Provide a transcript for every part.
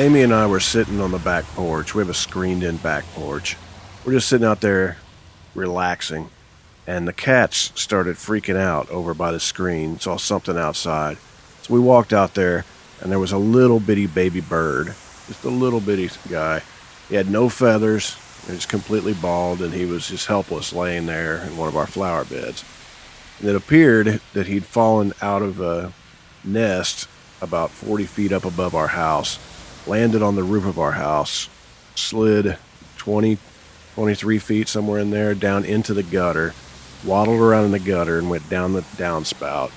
Amy and I were sitting on the back porch. We have a screened in back porch. We're just sitting out there relaxing, and the cats started freaking out over by the screen, saw something outside. So we walked out there, and there was a little bitty baby bird, just a little bitty guy. He had no feathers, he was completely bald, and he was just helpless laying there in one of our flower beds. And it appeared that he'd fallen out of a nest about 40 feet up above our house, landed on the roof of our house, slid 20, 23 feet somewhere in there down into the gutter, waddled around in the gutter, and went down the downspout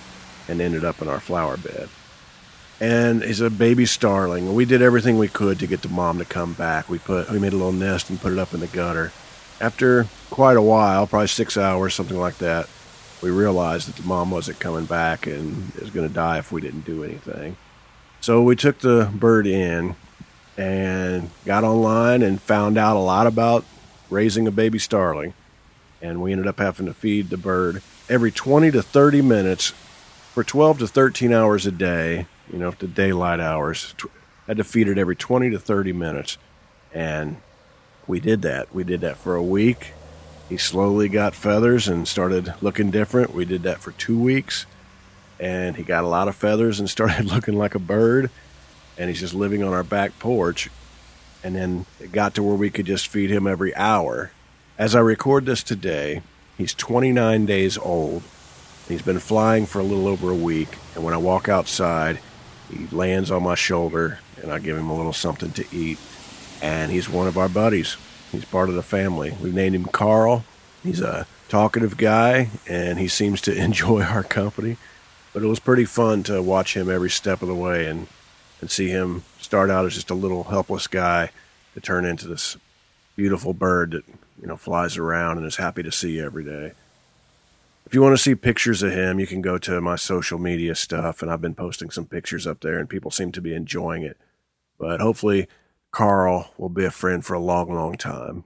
and ended up in our flower bed. And he's a baby starling. We did everything we could to get the mom to come back. We put we made a little nest and put it up in the gutter. After quite a while, probably six hours, something like that, we realized that the mom wasn't coming back and was going to die if we didn't do anything. So we took the bird in and got online and found out a lot about raising a baby starling. And we ended up having to feed the bird every 20 to 30 minutes for 12 to 13 hours a day, you know, the daylight hours. Had to feed it every 20 to 30 minutes. And we did that. We did that for a week he slowly got feathers and started looking different. We did that for two weeks, and he got a lot of feathers and started looking like a bird. And he's just living on our back porch. And then it got to where we could just feed him every hour. As I record this today, he's 29 days old. He's been flying for a little over a week. And when I walk outside, he lands on my shoulder and I give him a little something to eat. And he's one of our buddies. He's part of the family. We've named him Carl. He's a talkative guy, and he seems to enjoy our company. But it was pretty fun to watch him every step of the way and, and see him start out as just a little helpless guy to turn into this beautiful bird that you know flies around and is happy to see you every day. If you want to see pictures of him, you can go to my social media stuff, and I've been posting some pictures up there, and people seem to be enjoying it. But hopefully, Carl will be a friend for a long, long time.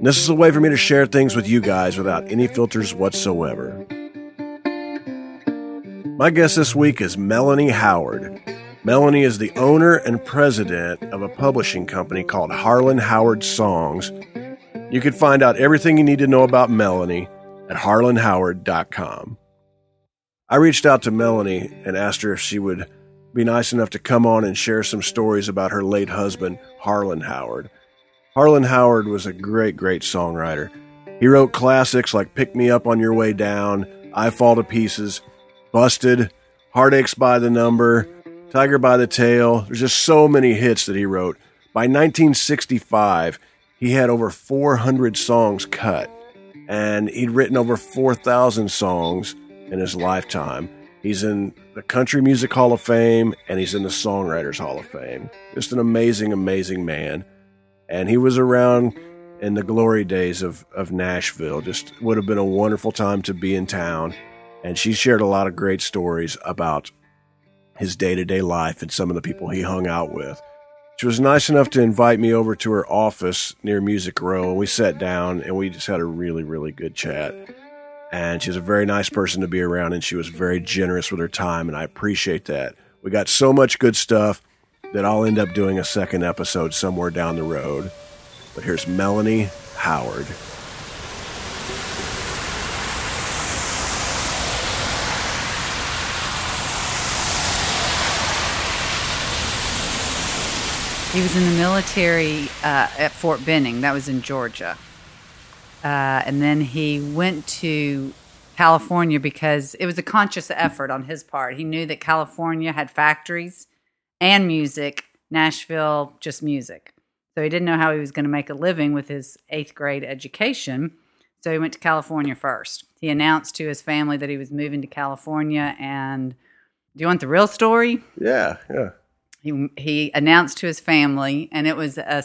This is a way for me to share things with you guys without any filters whatsoever. My guest this week is Melanie Howard. Melanie is the owner and president of a publishing company called Harlan Howard Songs. You can find out everything you need to know about Melanie at harlanhoward.com. I reached out to Melanie and asked her if she would be nice enough to come on and share some stories about her late husband, Harlan Howard. Harlan Howard was a great, great songwriter. He wrote classics like Pick Me Up on Your Way Down, I Fall to Pieces, Busted, Heartaches by the Number, Tiger by the Tail. There's just so many hits that he wrote. By 1965, he had over 400 songs cut, and he'd written over 4,000 songs in his lifetime. He's in the Country Music Hall of Fame, and he's in the Songwriters Hall of Fame. Just an amazing, amazing man and he was around in the glory days of, of Nashville. Just would have been a wonderful time to be in town. And she shared a lot of great stories about his day to day life and some of the people he hung out with. She was nice enough to invite me over to her office near Music Row, and we sat down and we just had a really, really good chat. And she's a very nice person to be around, and she was very generous with her time, and I appreciate that. We got so much good stuff that I'll end up doing a second episode somewhere down the road. But here's Melanie Howard. He was in the military uh, at Fort Benning. That was in Georgia. Uh, and then he went to California because it was a conscious effort on his part. He knew that California had factories and music, Nashville, just music. So he didn't know how he was going to make a living with his eighth grade education. So he went to California first. He announced to his family that he was moving to California. And do you want the real story? Yeah, yeah. He, he announced to his family, and it was a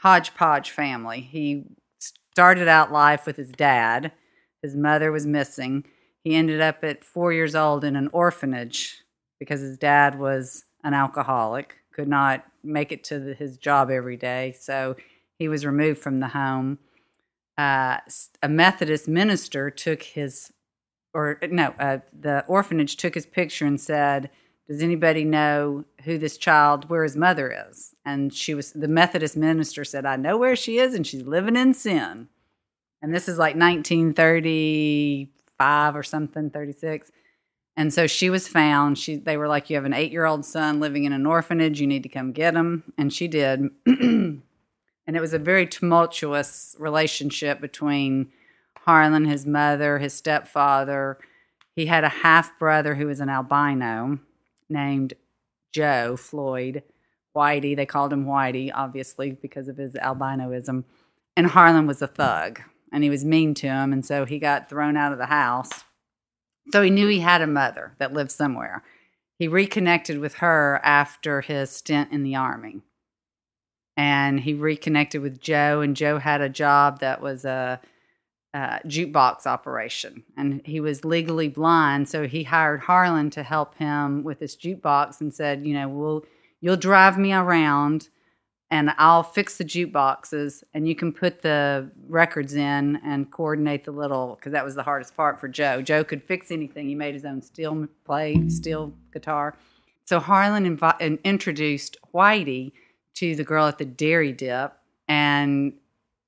hodgepodge family. He started out life with his dad. His mother was missing. He ended up at four years old in an orphanage because his dad was an alcoholic, could not make it to the, his job every day. So he was removed from the home uh, a Methodist minister took his, or no, uh, the orphanage took his picture and said, "Does anybody know who this child, where his mother is?" And she was the Methodist minister said, "I know where she is, and she's living in sin." And this is like 1935 or something, 36. And so she was found. She they were like, "You have an eight year old son living in an orphanage. You need to come get him." And she did. and it was a very tumultuous relationship between Harlan, his mother, his stepfather. He had a half brother who was an albino named Joe Floyd Whitey. They called him Whitey, obviously, because of his albinoism. And Harlan was a thug and he was mean to him. And so he got thrown out of the house. So he knew he had a mother that lived somewhere. He reconnected with her after his stint in the army and he reconnected with Joe, and Joe had a job that was a, a, jukebox operation, and he was legally blind, so he hired Harlan to help him with this jukebox, and said, you know, we'll you'll drive me around, and I'll fix the jukeboxes, and you can put the records in and coordinate the little because that was the hardest part for Joe. Joe could fix anything; he made his own steel play, steel guitar. So Harlan invi- introduced Whitey to the girl at the dairy dip, and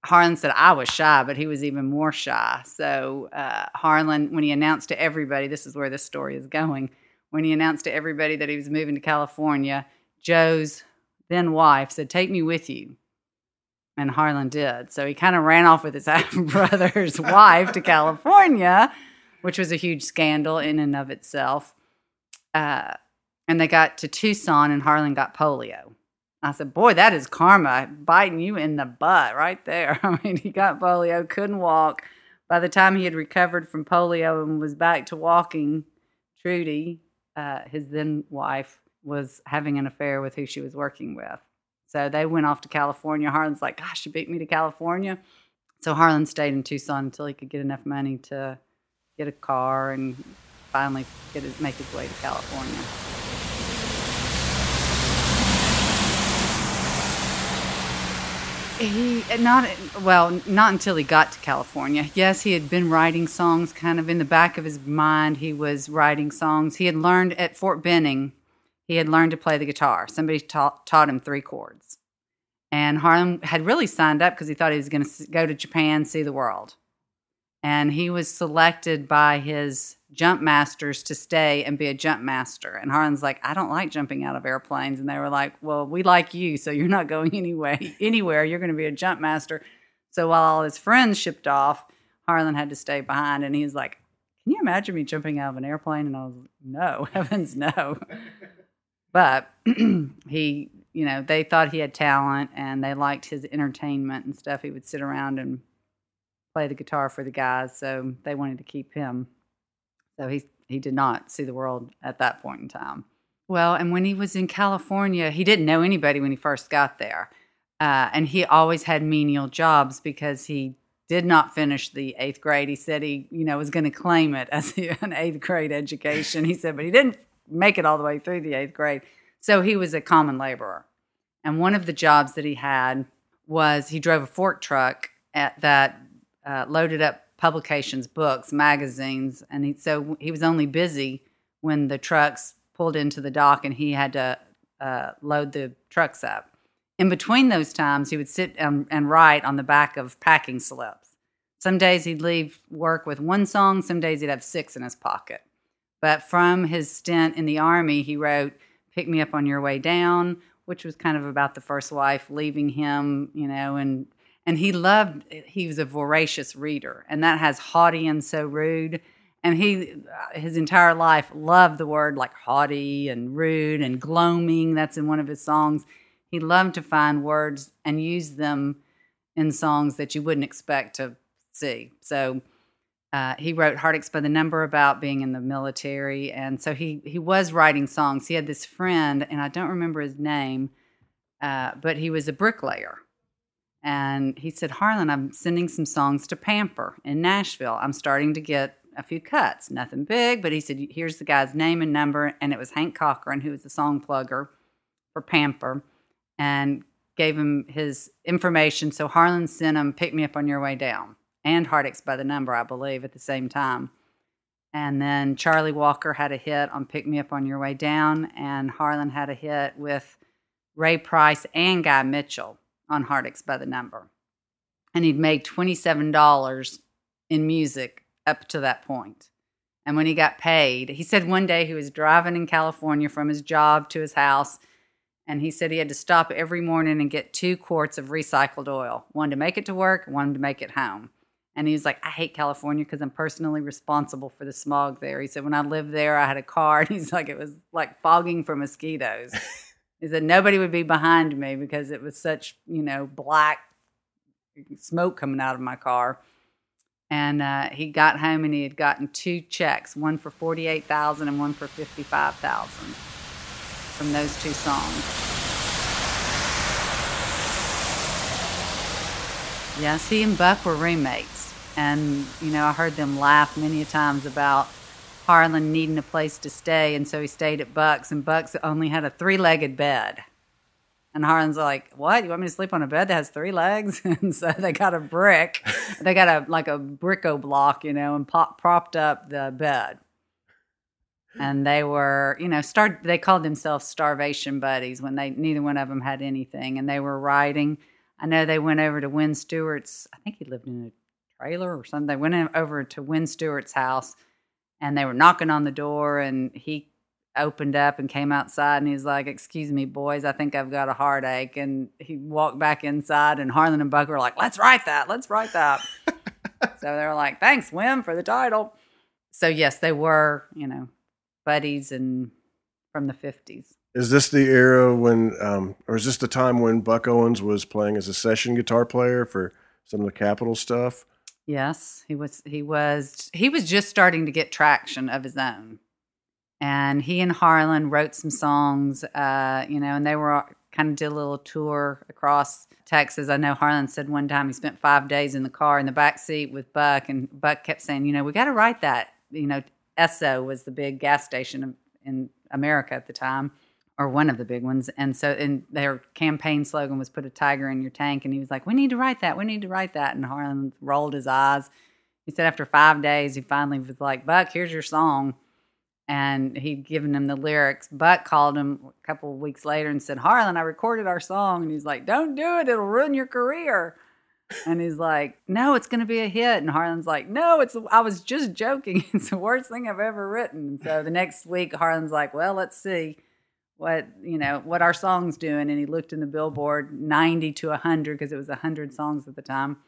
Harlan said I was shy, but he was even more shy. So uh, Harlan, when he announced to everybody, this is where this story is going. When he announced to everybody that he was moving to California, Joe's then wife said, "Take me with you." And Harlan did. So he kind of ran off with his half brother's wife to California, which was a huge scandal in and of itself. Uh, and they got to Tucson, and Harlan got polio. I said, Boy, that is karma biting you in the butt right there. I mean, he got polio, couldn't walk. By the time he had recovered from polio and was back to walking, Trudy, uh, his then wife, was having an affair with who she was working with. So they went off to California. Harlan's like, Gosh, you beat me to California. So Harlan stayed in Tucson until he could get enough money to get a car and finally get his, make his way to California. He not well, not until he got to California. Yes, he had been writing songs kind of in the back of his mind. He was writing songs. He had learned at Fort Benning, he had learned to play the guitar. Somebody taught, taught him three chords. And Harlan had really signed up because he thought he was going to go to Japan, see the world. And he was selected by his jump masters to stay and be a jump master. And Harlan's like, I don't like jumping out of airplanes. And they were like, Well, we like you, so you're not going anyway anywhere. You're going to be a jump master. So while all his friends shipped off, Harlan had to stay behind. And he was like, Can you imagine me jumping out of an airplane? And I was like, No, heavens no. but he, you know, they thought he had talent and they liked his entertainment and stuff. He would sit around and play the guitar for the guys, so they wanted to keep him. So he he did not see the world at that point in time. Well, and when he was in California, he didn't know anybody when he first got there, uh, and he always had menial jobs because he did not finish the eighth grade. He said he you know was going to claim it as an eighth grade education. He said, but he didn't make it all the way through the eighth grade, so he was a common laborer. And one of the jobs that he had was he drove a fork truck at that uh, loaded up publications, books, magazines, and he, so he was only busy when the trucks pulled into the dock and he had to uh, load the trucks up. In between those times, he would sit and, and write on the back of packing slips. Some days he'd leave work with one song, some days he'd have six in his pocket. But from his stint in the army, he wrote Pick Me Up on Your Way Down, which was kind of about the first wife leaving him, you know, and And he loved, he was a voracious reader, and that has haughty and so rude. And he, uh, his entire life, loved the word like haughty and rude and gloaming. That's in one of his songs. He loved to find words and use them in songs that you wouldn't expect to see. So uh, he wrote Heartaches by the Number about being in the military. And so he, he was writing songs. He had this friend, and I don't remember his name, uh, but he was a bricklayer. And he said, Harlan, I'm sending some songs to Pamper in Nashville. I'm starting to get a few cuts, nothing big, but he said, here's the guy's name and number. And it was Hank Cochran, who was the song plugger for Pamper, and gave him his information. So Harlan sent him, Pick Me Up on Your Way Down and Heartaches by the Number, I believe, at the same time. And then Charlie Walker had a hit on Pick Me Up on Your Way Down, and Harlan had a hit with Ray Price and Guy Mitchell on Heartaches by the Number. And he'd made $27 in music up to that point. And when he got paid, he said one day he was driving in California from his job to his house. And he said he had to stop every morning and get two quarts of recycled oil one to make it to work, one to make it home. And he was like, I hate California because I'm personally responsible for the smog there. He said, when I lived there, I had a car. And he's like, it was like fogging for mosquitoes. he said, nobody would be behind me because it was such, you know, black smoke coming out of my car. And uh, he got home and he had gotten two checks, one for 48000 and one for 55000 from those two songs. Yes, he and Buck were roommates. And, you know, I heard them laugh many a times about Harlan needing a place to stay. And so he stayed at Buck's, and Buck's only had a three legged bed. And Harlan's like, "What? You want me to sleep on a bed that has three legs?" And so they got a brick, they got a like a bricko block, you know, and pop, propped up the bed. And they were, you know, start. They called themselves starvation buddies when they neither one of them had anything, and they were riding. I know they went over to Wynn Stewart's. I think he lived in a trailer or something. They went over to Wynn Stewart's house, and they were knocking on the door, and he opened up and came outside and he's like, Excuse me, boys, I think I've got a heartache. And he walked back inside and Harlan and Buck were like, Let's write that. Let's write that. so they were like, Thanks, Wynn, for the title. So yes, they were, you know, buddies and from the fifties. Is this the era when, um, or is this the time when Buck Owens was playing as a session guitar player for some of the Capitol stuff? Yes, he was. He was. He was just starting to get traction of his own and he and Harlan wrote some songs, uh, you know, and they were kind of did a little tour across Texas. I know Harlan said one time he spent five days in the car in the back seat with Buck, and Buck kept saying, you know, we got to write that. You know, Esso was the big gas station in America at the time, or one of the big ones, and so and their campaign slogan was "Put a tiger in your tank," and he was like, "We need to write that. We need to write that." And Harlan rolled his eyes. He said after five days, he finally was like, "Buck, here's your song." and he'd given him the lyrics. Buck called him a couple of weeks later and said, Harlan, I recorded our song. And he's like, Don't do it, it'll ruin your career. And he's like, No, it's going to be a hit. And Harlan's like, No, it's, I was just joking. It's the worst thing I've ever written. And so the next week, Harlan's like, Well, let's see what, you know, what our song's doing. And he looked in the billboard 90 to 100 because it was 100 songs at the time.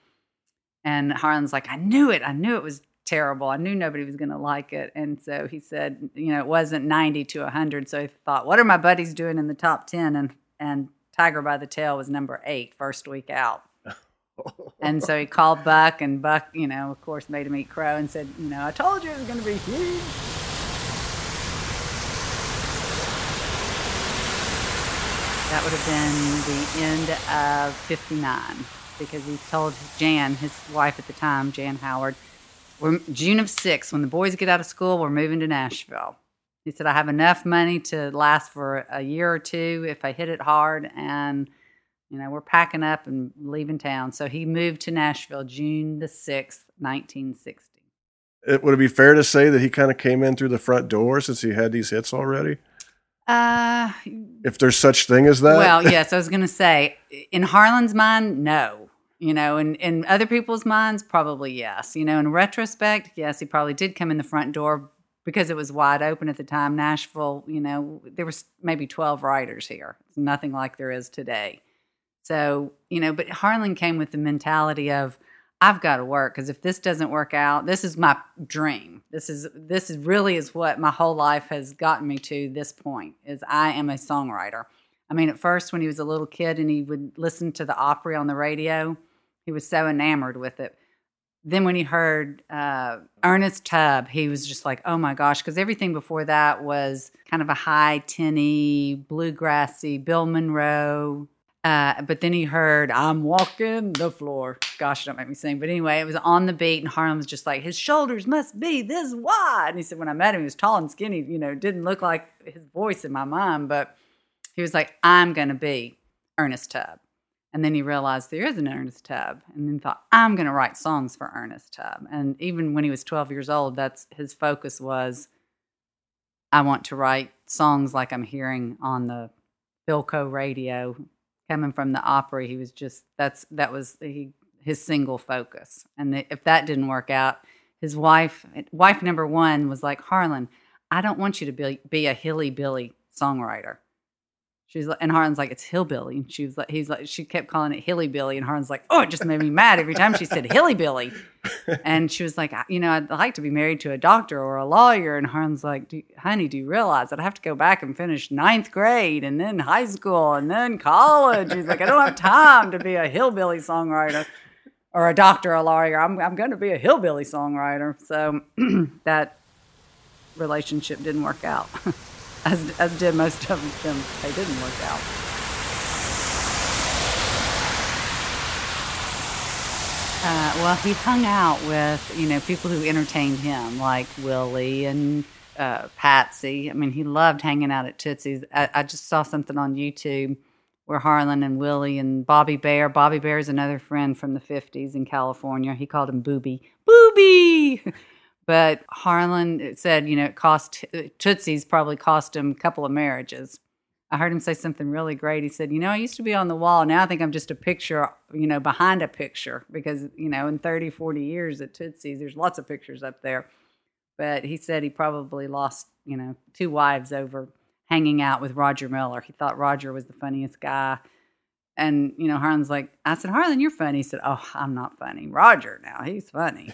And Harlan's like, I knew it. I knew it was terrible. I knew nobody was going to like it. And so he said, you know, it wasn't 90 to 100. So he thought, what are my buddies doing in the top 10? And, and Tiger by the Tail was number eight, first week out. and so he called Buck, and Buck, you know, of course, made him eat crow and said, you know, I told you it was going to be huge. That would have been the end of 59 because he told Jan, his wife at the time, Jan Howard, we're June of six. When the boys get out of school, we're moving to Nashville. He said, I have enough money to last for a year or two if I hit it hard. And, you know, we're packing up and leaving town. So he moved to Nashville June the 6th, 1960. It, would it be fair to say that he kind of came in through the front door since he had these hits already? Uh, if there's such thing as that? Well, yes, I was going to say, in Harlan's mind, no. You know, in, in other people's minds, probably yes. You know, in retrospect, yes, he probably did come in the front door because it was wide open at the time. Nashville, you know, there was maybe 12 writers here. Nothing like there is today. So, you know, but Harlan came with the mentality of, I've got to work because if this doesn't work out, this is my dream. This is this is really is what my whole life has gotten me to this point is I am a songwriter. I mean, at first when he was a little kid and he would listen to the Opry on the radio, he was so enamored with it. Then when he heard uh, Ernest Tubb, he was just like, "Oh my gosh!" Because everything before that was kind of a high tinny, bluegrassy, Bill Monroe, uh, but then he heard, I'm walking the floor. Gosh, don't make me sing. But anyway, it was on the beat, and Harlan was just like, his shoulders must be this wide. And he said, when I met him, he was tall and skinny, you know, didn't look like his voice in my mind, but he was like, I'm going to be Ernest Tubb. And then he realized there is an Ernest Tubb, and then thought, I'm going to write songs for Ernest Tubb. And even when he was 12 years old, that's his focus was, I want to write songs like I'm hearing on the Philco radio coming from the Opry, he was just that's that was he his single focus. And the, if that didn't work out, his wife wife number one was like Harlan, I don't want you to be be a hilly billy songwriter. She's like, and Harlan's like, it's hillbilly. And she was like, he's like, she kept calling it hillybilly. And Harlan's like, oh, it just made me mad every time she said hillybilly. and she was like, you know, I'd like to be married to a doctor or a lawyer. And Harlan's like, do, honey, do you realize that I have to go back and finish ninth grade and then high school and then college? He's like, I don't have time to be a hillbilly songwriter or a doctor or a lawyer. I'm, I'm going to be a hillbilly songwriter. So that relationship didn't work out. as, as did most of them. They didn't work out. Uh, well, he hung out with you know people who entertained him, like Willie and uh, Patsy. I mean, he loved hanging out at Tootsie's. I, I, just saw something on YouTube where Harlan and Willie and Bobby Bare. Bobby Bare is another friend from the '50s in California. He called him Booby. Booby. But Harlan said, you know, it cost Tootsie's probably cost him a couple of marriages. I heard him say something really great. He said, you know, I used to be on the wall. Now I think I'm just a picture, you know, behind a picture because, you know, in 30, 40 years at Tootsie's, there's lots of pictures up there. But he said he probably lost, you know, two wives over hanging out with Roger Miller. He thought Roger was the funniest guy. And, you know, Harlan's like, I said, Harlan, you're funny. He said, Oh, I'm not funny. Roger now, he's funny.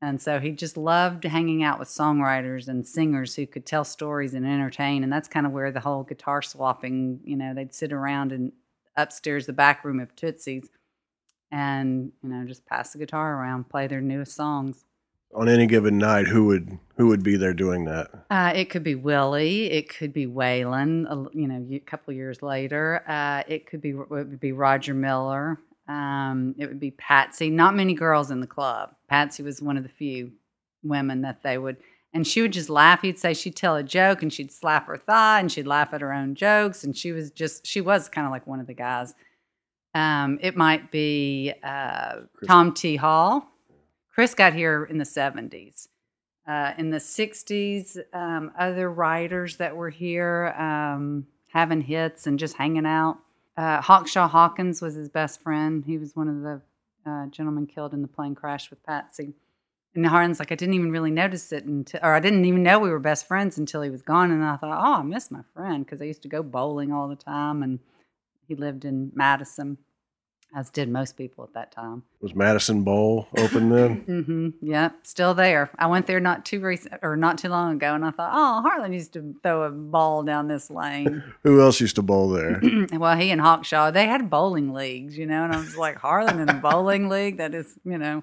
And so he just loved hanging out with songwriters and singers who could tell stories and entertain. And that's kind of where the whole guitar swapping, you know, they'd sit around and upstairs, the back room of Tootsie's, and, you know, just pass the guitar around, play their newest songs. On any given night, who would who would be there doing that? Uh, it could be Willie. It could be Waylon. You know, a couple years later, uh, it could be it would be Roger Miller. Um, it would be Patsy. Not many girls in the club. Patsy was one of the few women that they would, and she would just laugh. He'd say she'd tell a joke and she'd slap her thigh and she'd laugh at her own jokes. And she was just, she was kind of like one of the guys. Um, it might be uh, Tom T. Hall. Chris got here in the 70s. Uh, in the 60s, um, other writers that were here um, having hits and just hanging out uh, Hawkshaw Hawkins was his best friend. He was one of the uh, gentlemen killed in the plane crash with Patsy. And Harlan's like, I didn't even really notice it until, or I didn't even know we were best friends until he was gone. And I thought, oh, I miss my friend because I used to go bowling all the time. And he lived in Madison as did most people at that time. Was Madison Bowl open then? mm-hmm. Yeah, still there. I went there not too recent or not too long ago, and I thought, oh, Harlan used to throw a ball down this lane. Who else used to bowl there? well, he and Hawkshaw, they had bowling leagues, you know, and I was like, Harlan in a bowling league? That is, you know,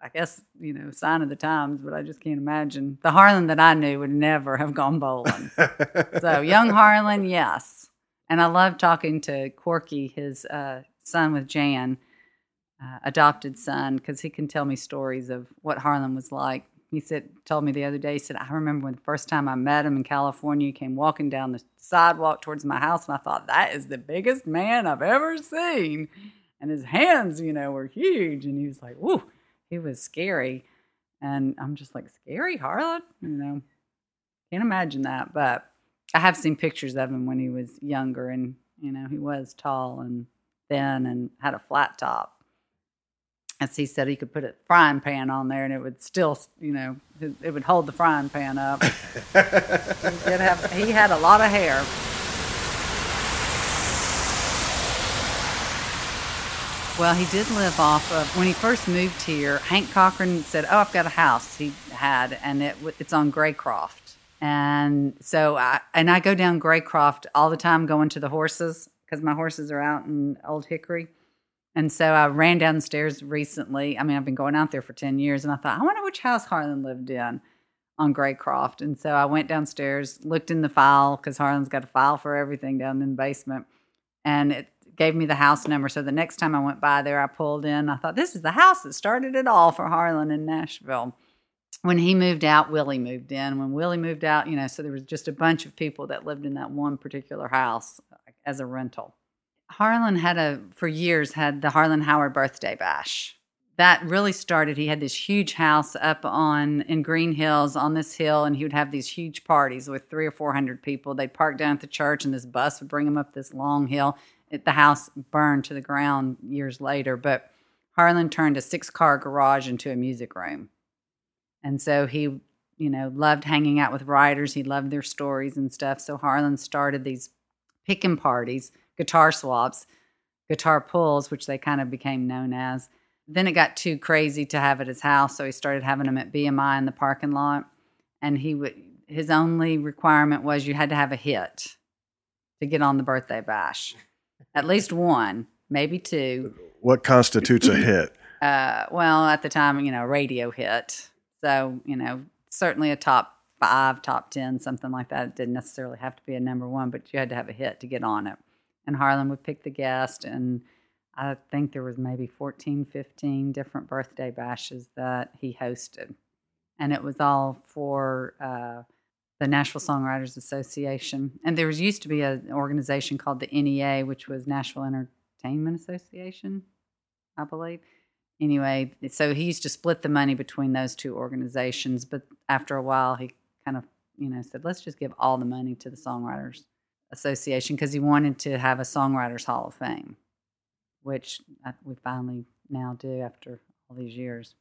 I guess, you know, sign of the times, but I just can't imagine. The Harlan that I knew would never have gone bowling. so, young Harlan, yes. And I love talking to Corky, his uh, son with Jan, uh, adopted son, because he can tell me stories of what Harlan was like. He said, told me the other day, he said, I remember when the first time I met him in California, he came walking down the sidewalk towards my house, and I thought, that is the biggest man I've ever seen. And his hands, you know, were huge. And he was like, whoo, he was scary. And I'm just like, scary, Harlan? You know, can't imagine that. But I have seen pictures of him when he was younger, and, you know, he was tall and thin and had a flat top. As he said, he could put a frying pan on there and it would still, you know, it would hold the frying pan up. he, have, he had a lot of hair. Well, he did live off of when he first moved here. Hank Cochran said, "Oh, I've got a house he had, and it it's on Graycroft." And so, I and I go down Graycroft all the time, going to the horses because my horses are out in Old Hickory. And so I ran downstairs recently. I mean, I've been going out there for ten years, and I thought, I wonder which house Harlan lived in on Graycroft. And so I went downstairs, looked in the file because Harlan's got a file for everything down in the basement, and it gave me the house number. So the next time I went by there, I pulled in. I thought, this is the house that started it all for Harlan in Nashville. When he moved out, Willie moved in. When Willie moved out, you know, so there was just a bunch of people that lived in that one particular house as a rental. Harlan had a, for years, had the Harlan Howard birthday bash. That really started. He had this huge house up on in Green Hills on this hill, and he would have these huge parties with three or four hundred people. They'd park down at the church, and this bus would bring them up this long hill the house burned to the ground years later, but Harlan turned a six car garage into a music room. And so he, you know, loved hanging out with writers. He loved their stories and stuff. So Harlan started these picking parties, guitar swaps, guitar pulls, which they kind of became known as. Then it got too crazy to have at his house, so he started having them at BMI in the parking lot. And he would his only requirement was you had to have a hit to get on the birthday bash at least one, maybe two. What constitutes a hit? Uh, well, at the time, you know, radio hit. So, you know, certainly a top five, top 10, something like that. It didn't necessarily have to be a number one, but you had to have a hit to get on it. And Harlan would pick the guest. And I think there was maybe 14, 15 different birthday bashes that he hosted. And it was all for uh, the Nashville Songwriters Association. And there was used to be an organization called the NEA, which was Nashville Entertainment Association, I believe. Anyway, so he used to split the money between those two organizations. But after a while, he kind of, you know, said, let's just give all the money to the Songwriters Association because he wanted to have a Songwriters Hall of Fame, which we finally now do after all these years.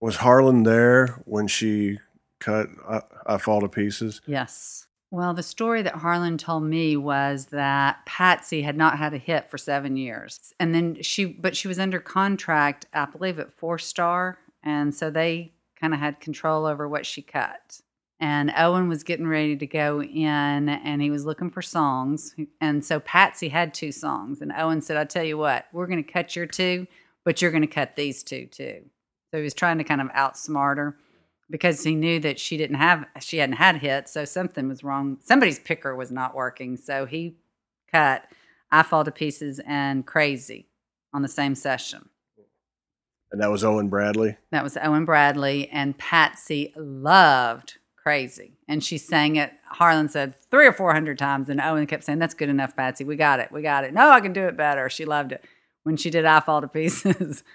Was Harlan there when she cut, I, I fall to pieces. Yes. Well, the story that Harlan told me was that Patsy had not had a hit for seven years. And then she, but she was under contract, I believe, at Four Star. And so they kind of had control over what she cut. And Owen was getting ready to go in and he was looking for songs. And so Patsy had two songs. And Owen said, I tell you what, we're going to cut your two, but you're going to cut these two too. So he was trying to kind of outsmart her because he knew that she didn't have she hadn't had hits, so something was wrong. Somebody's picker was not working, so he cut "I Fall to Pieces" and "Crazy" on the same session. And that was Owen Bradley. That was Owen Bradley, and Patsy loved "Crazy," and she sang it. Harlan said three or four hundred times, and Owen kept saying, "That's good enough, Patsy. We got it. We got it. No, I can do it better." She loved it when she did "I Fall to Pieces."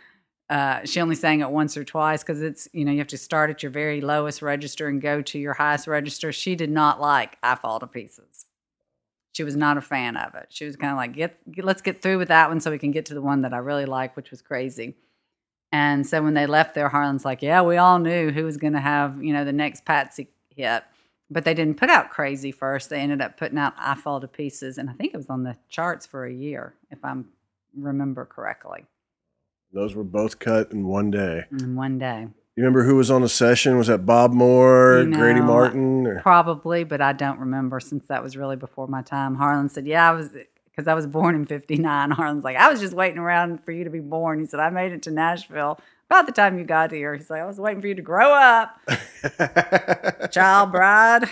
Uh, she only sang it once or twice because it's you know you have to start at your very lowest register and go to your highest register. She did not like "I Fall to Pieces." She was not a fan of it. She was kind of like, get, get, let's get through with that one so we can get to the one that I really like, which was crazy. And so when they left there, Harlan's like, yeah, we all knew who was going to have you know the next Patsy hit, but they didn't put out "Crazy" first. They ended up putting out "I Fall to Pieces," and I think it was on the charts for a year, if I remember correctly. Those were both cut in one day. In one day. You remember who was on the session? Was that Bob Moore, you know, Grady Martin? Or? Probably, but I don't remember since that was really before my time. Harlan said, "Yeah, I was." Because I was born in '59. Harlan's like, I was just waiting around for you to be born. He said, I made it to Nashville about the time you got here. He's like, I was waiting for you to grow up, child bride.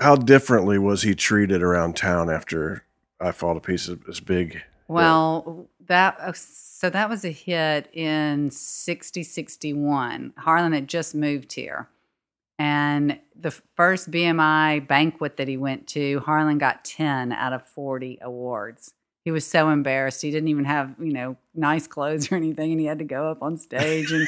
How differently was he treated around town after I Fall to Pieces? This big. Well, that uh, so that was a hit in 60 61 harlan had just moved here and the first bmi banquet that he went to harlan got 10 out of 40 awards he was so embarrassed he didn't even have you know nice clothes or anything and he had to go up on stage and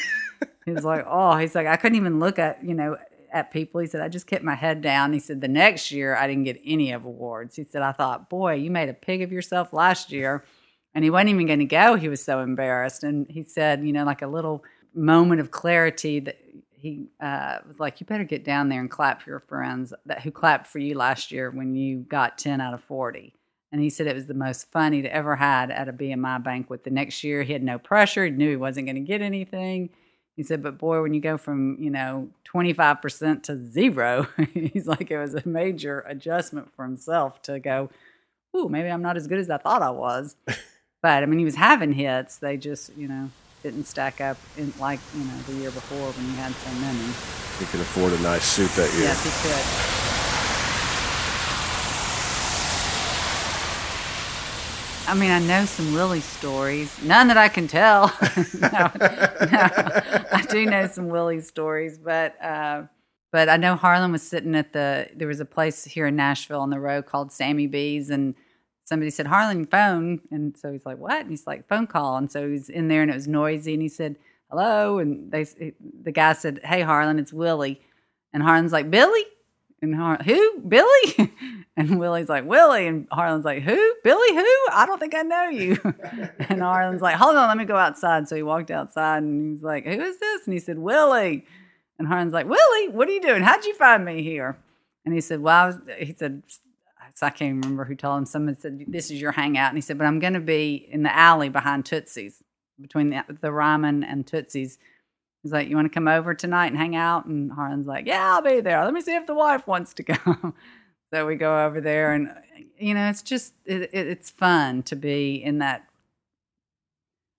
he was like oh he's like i couldn't even look at you know at people he said i just kept my head down he said the next year i didn't get any of awards he said i thought boy you made a pig of yourself last year and he wasn't even going to go. He was so embarrassed. And he said, you know, like a little moment of clarity that he uh, was like, you better get down there and clap for your friends that who clapped for you last year when you got 10 out of 40. And he said it was the most fun he'd ever had at a BMI banquet. The next year, he had no pressure. He knew he wasn't going to get anything. He said, but boy, when you go from, you know, 25% to zero, he's like, it was a major adjustment for himself to go, ooh, maybe I'm not as good as I thought I was. but I mean, he was having hits. They just, you know, didn't stack up in, like, you know, the year before when you had so many. He could afford a nice suit that year. Yes, he could. I mean, I know some Willie stories. None that I can tell. no, no, I do know some Willie stories, but uh, but I know Harlan was sitting at the. There was a place here in Nashville on the road called Sammy B's, and somebody said Harlan phone, and so he's like, "What?" And he's like, "Phone call," and so he's in there, and it was noisy, and he said, "Hello," and they the guy said, "Hey, Harlan, it's Willie," and Harlan's like, "Billy." And Har- who? Billy? And Willie's like, Willie. And Harlan's like, who? Billy who? I don't think I know you. and Harlan's like, hold on, let me go outside. So he walked outside and he's like, who is this? And he said, Willie. And Harlan's like, Willie, what are you doing? How'd you find me here? And he said, well, I was, he said, I can't remember who told him. Someone said, this is your hangout. And he said, but I'm going to be in the alley behind Tootsie's, between the, the Ryman and Tootsie's. He's like, you want to come over tonight and hang out? And Harlan's like, yeah, I'll be there. Let me see if the wife wants to come. so we go over there, and you know, it's just it, it, it's fun to be in that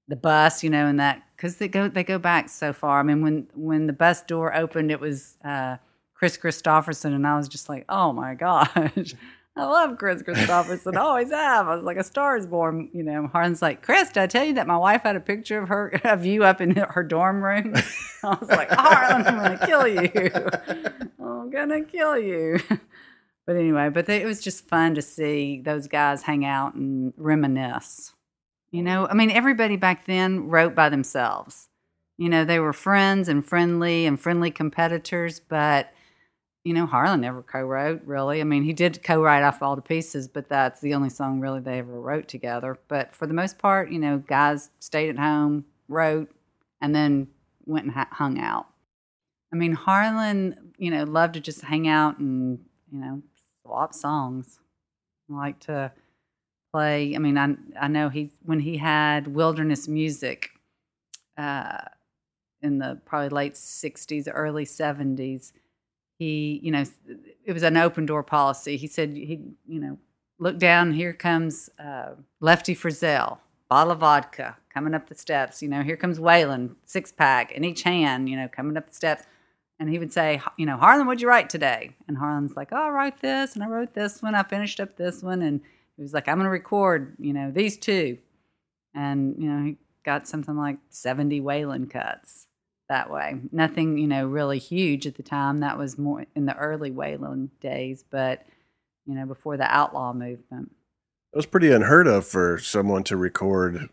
the bus, you know, and that because they go they go back so far. I mean, when when the bus door opened, it was uh, Kris Kristofferson, and I was just like, oh my gosh. I love Kris Kristofferson. always have. I was like, a star is born. You know, Harlan's like, Kris, did I tell you that my wife had a picture of her, of you up in her dorm room? I was like, Harlan, I'm gonna kill you. I'm gonna kill you. But anyway, but they, it was just fun to see those guys hang out and reminisce. You know, I mean, everybody back then wrote by themselves. You know, they were friends and friendly and friendly competitors, but you know, Harlan never co-wrote really. I mean, he did co-write I Fall to Pieces, but that's the only song really they ever wrote together. But for the most part, you know, guys stayed at home, wrote, and then went and hung out. I mean, Harlan, you know, loved to just hang out and you know swap songs. Like to play. I mean, I I know he when he had wilderness music, uh, in the probably late '60s, early '70s he, you know, it was an open door policy. He said he, you know, look down. Here comes uh, Lefty Frizzell, bottle of vodka coming up the steps. You know, here comes Waylon, six pack in each hand. You know, coming up the steps. And he would say, you know, Harlan, what'd you write today? And Harlan's like, oh, I wrote this and I wrote this one. I finished up this one. And he was like, I'm going to record, you know, these two. And, you know, he got something like 70 Waylon cuts that way. Nothing, you know, really huge at the time. That was more in the early Waylon days, but you know, before the outlaw movement. It was pretty unheard of for someone to record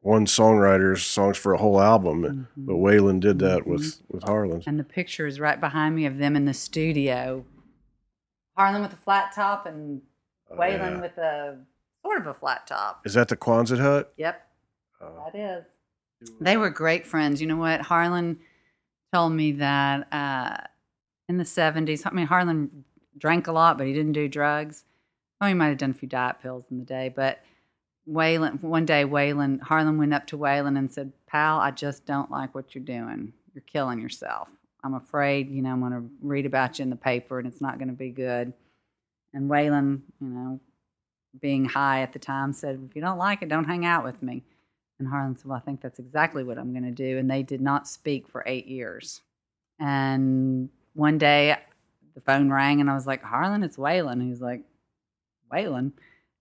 one songwriter's songs for a whole album, mm-hmm. but Waylon did that mm-hmm. with with Harlan. And the picture is right behind me of them in the studio. Harlan with a flat top and oh, Waylon yeah. with a sort of a flat top. Is that the Quonset hut? Yep, oh. that is. They were great friends. You know what? Harlan told me that uh, in the 70s, I mean, Harlan drank a lot, but he didn't do drugs. Oh, he might have done a few diet pills in the day, but Waylon, one day, Waylon, Harlan went up to Waylon and said, Pal, I just don't like what you're doing. You're killing yourself. I'm afraid, you know, I'm going to read about you in the paper and it's not going to be good. And Waylon, you know, being high at the time, said, If you don't like it, don't hang out with me. And Harlan said, Well, I think that's exactly what I'm going to do. And they did not speak for eight years. And one day the phone rang and I was like, Harlan, it's Waylon. He's like, Waylon.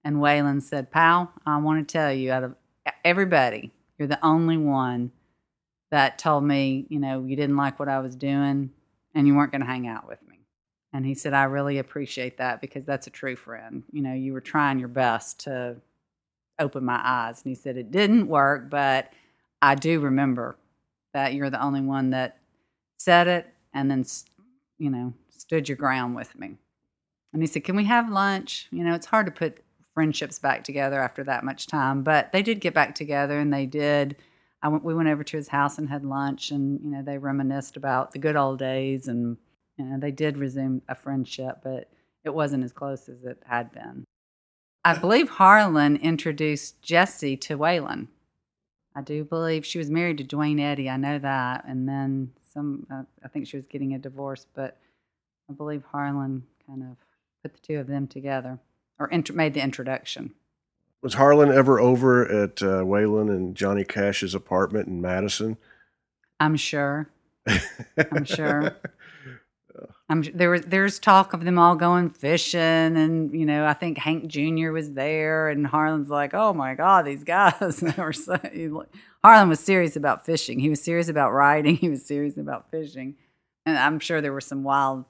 And Waylon said, Pal, I want to tell you, out of everybody, you're the only one that told me, you know, you didn't like what I was doing and you weren't going to hang out with me. And he said, I really appreciate that because that's a true friend. You know, you were trying your best to open my eyes. And he said, It didn't work, but I do remember that you're the only one that said it and then, you know, stood your ground with me. And he said, Can we have lunch? You know, it's hard to put friendships back together after that much time, but they did get back together and they did. I went, we went over to his house and had lunch, and you know they reminisced about the good old days, and you know they did resume a friendship, but it wasn't as close as it had been. I believe Harlan introduced Jessi to Waylon. I do believe she was married to Duane Eddy. I know that, and then some. Uh, I think she was getting a divorce, but I believe Harlan kind of put the two of them together or int- made the introduction. Was Harlan ever over at uh, Waylon and Johnny Cash's apartment in Madison? I'm sure. I'm sure. I'm there was there's talk of them all going fishing, and you know I think Hank Jr. was there, and Harlan's like, oh my god, these guys were so. Harlan was serious about fishing. He was serious about riding. He was serious about fishing, and I'm sure there were some wild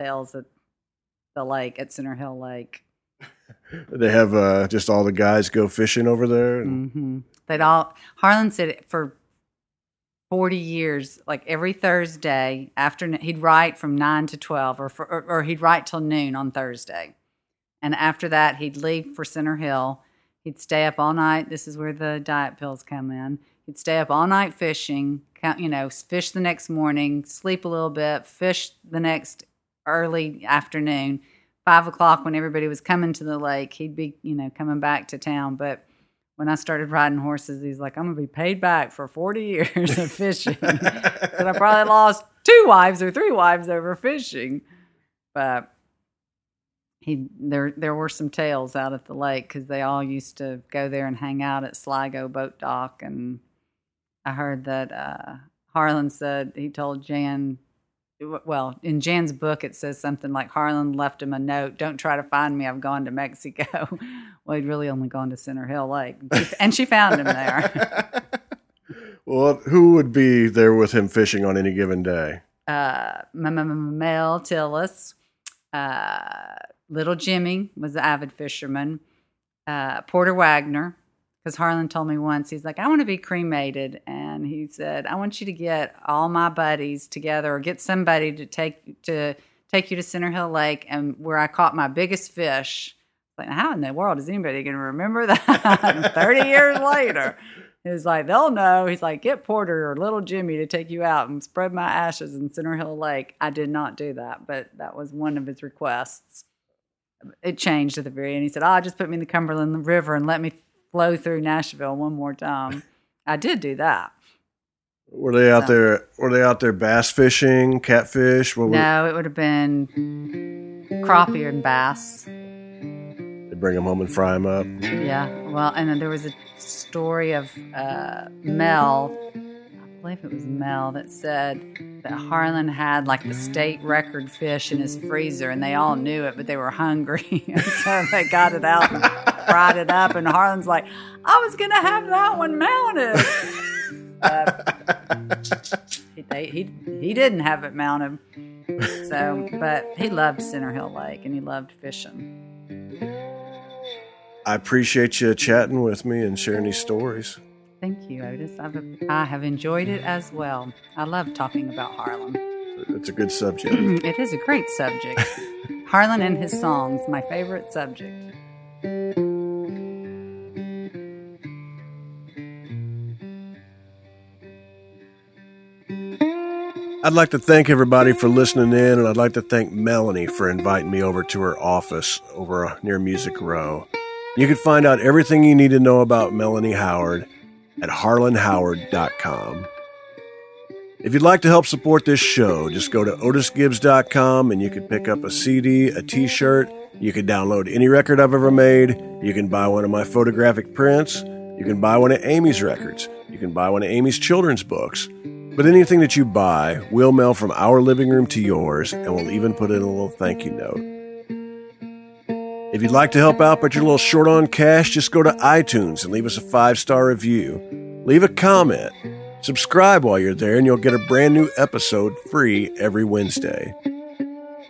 tales at the lake at Center Hill Lake. they have uh, just all the guys go fishing over there. And- mm-hmm. They'd all Harlan said for 40 years, like every Thursday after he'd write from 9 to 12 or, for, or, or, he'd write till noon on Thursday. And after that, he'd leave for Center Hill. He'd stay up all night. This is where the diet pills come in. He'd stay up all night fishing, count, you know, fish the next morning, sleep a little bit, fish the next early afternoon. Five o'clock when everybody was coming to the lake, he'd be, you know, coming back to town. But when I started riding horses, he's like, I'm gonna be paid back for 40 years of fishing. and I probably lost two wives or three wives over fishing. But he there there were some tales out at the lake because they all used to go there and hang out at Sligo boat dock. And I heard that uh, Harlan said he told Jan well, in Jan's book, it says something like Harlan left him a note Don't try to find me. I've gone to Mexico. well, he'd really only gone to Center Hill Lake. And she found him there. well, who would be there with him fishing on any given day? Uh, Mel Tillis. Uh, little Jimmy was an avid fisherman. Uh, Porter Wagoner, because Harlan told me once, he's like, I want to be cremated. And he said, I want you to get all my buddies together or get somebody to take to take you to Center Hill Lake and where I caught my biggest fish. Like, how in the world is anybody going to remember that 30 years later? He's like, they'll know. He's like, get Porter or little Jimmy to take you out and spread my ashes in Center Hill Lake. I did not do that, but that was one of his requests. It changed at the very end. He said, oh, just put me in the Cumberland River and let me flow through Nashville one more time. I did do that. Were they out so, there? Were they out there bass fishing, catfish? What no, it would have been crappie and bass. They bring them home and fry them up. Yeah, well, and then there was a story of uh, Mel I believe it was Mel that said that Harlan had like the state record fish in his freezer, and they all knew it, but they were hungry, and so they got it out fried it up. And Harlan's like, "I was gonna have that one mounted." he, he he didn't have it mounted, so but he loved Center Hill Lake and he loved fishing. I appreciate you chatting with me and sharing these stories. Thank you, Otis. I've, I have enjoyed it as well. I love talking about Harlan. It's a good subject. it is a great subject. Harlan and his songs, my favorite subject. I'd like to thank everybody for listening in, and I'd like to thank Melanie for inviting me over to her office over uh, near Music Row. You can find out everything you need to know about Melanie Howard at harlanhoward.com. If you'd like to help support this show, just go to otisgibbs.com and you can pick up a CD, a t shirt. You can download any record I've ever made. You can buy one of my photographic prints. You can buy one of Amy's records. You can buy one of Amy's children's books. But anything that you buy, we'll mail from our living room to yours, and we'll even put in a little thank you note. If you'd like to help out but you're a little short on cash, just go to iTunes and leave us a five star review. Leave a comment. Subscribe while you're there, and you'll get a brand new episode free every Wednesday.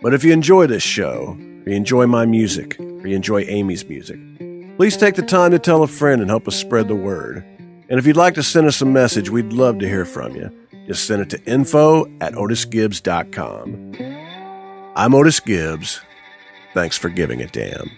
But if you enjoy this show, or you enjoy my music, or you enjoy Amy's music, please take the time to tell a friend and help us spread the word. And if you'd like to send us a message, we'd love to hear from you. Just send it to info at otisgibbs.com. I'm Otis Gibbs. Thanks for giving a damn.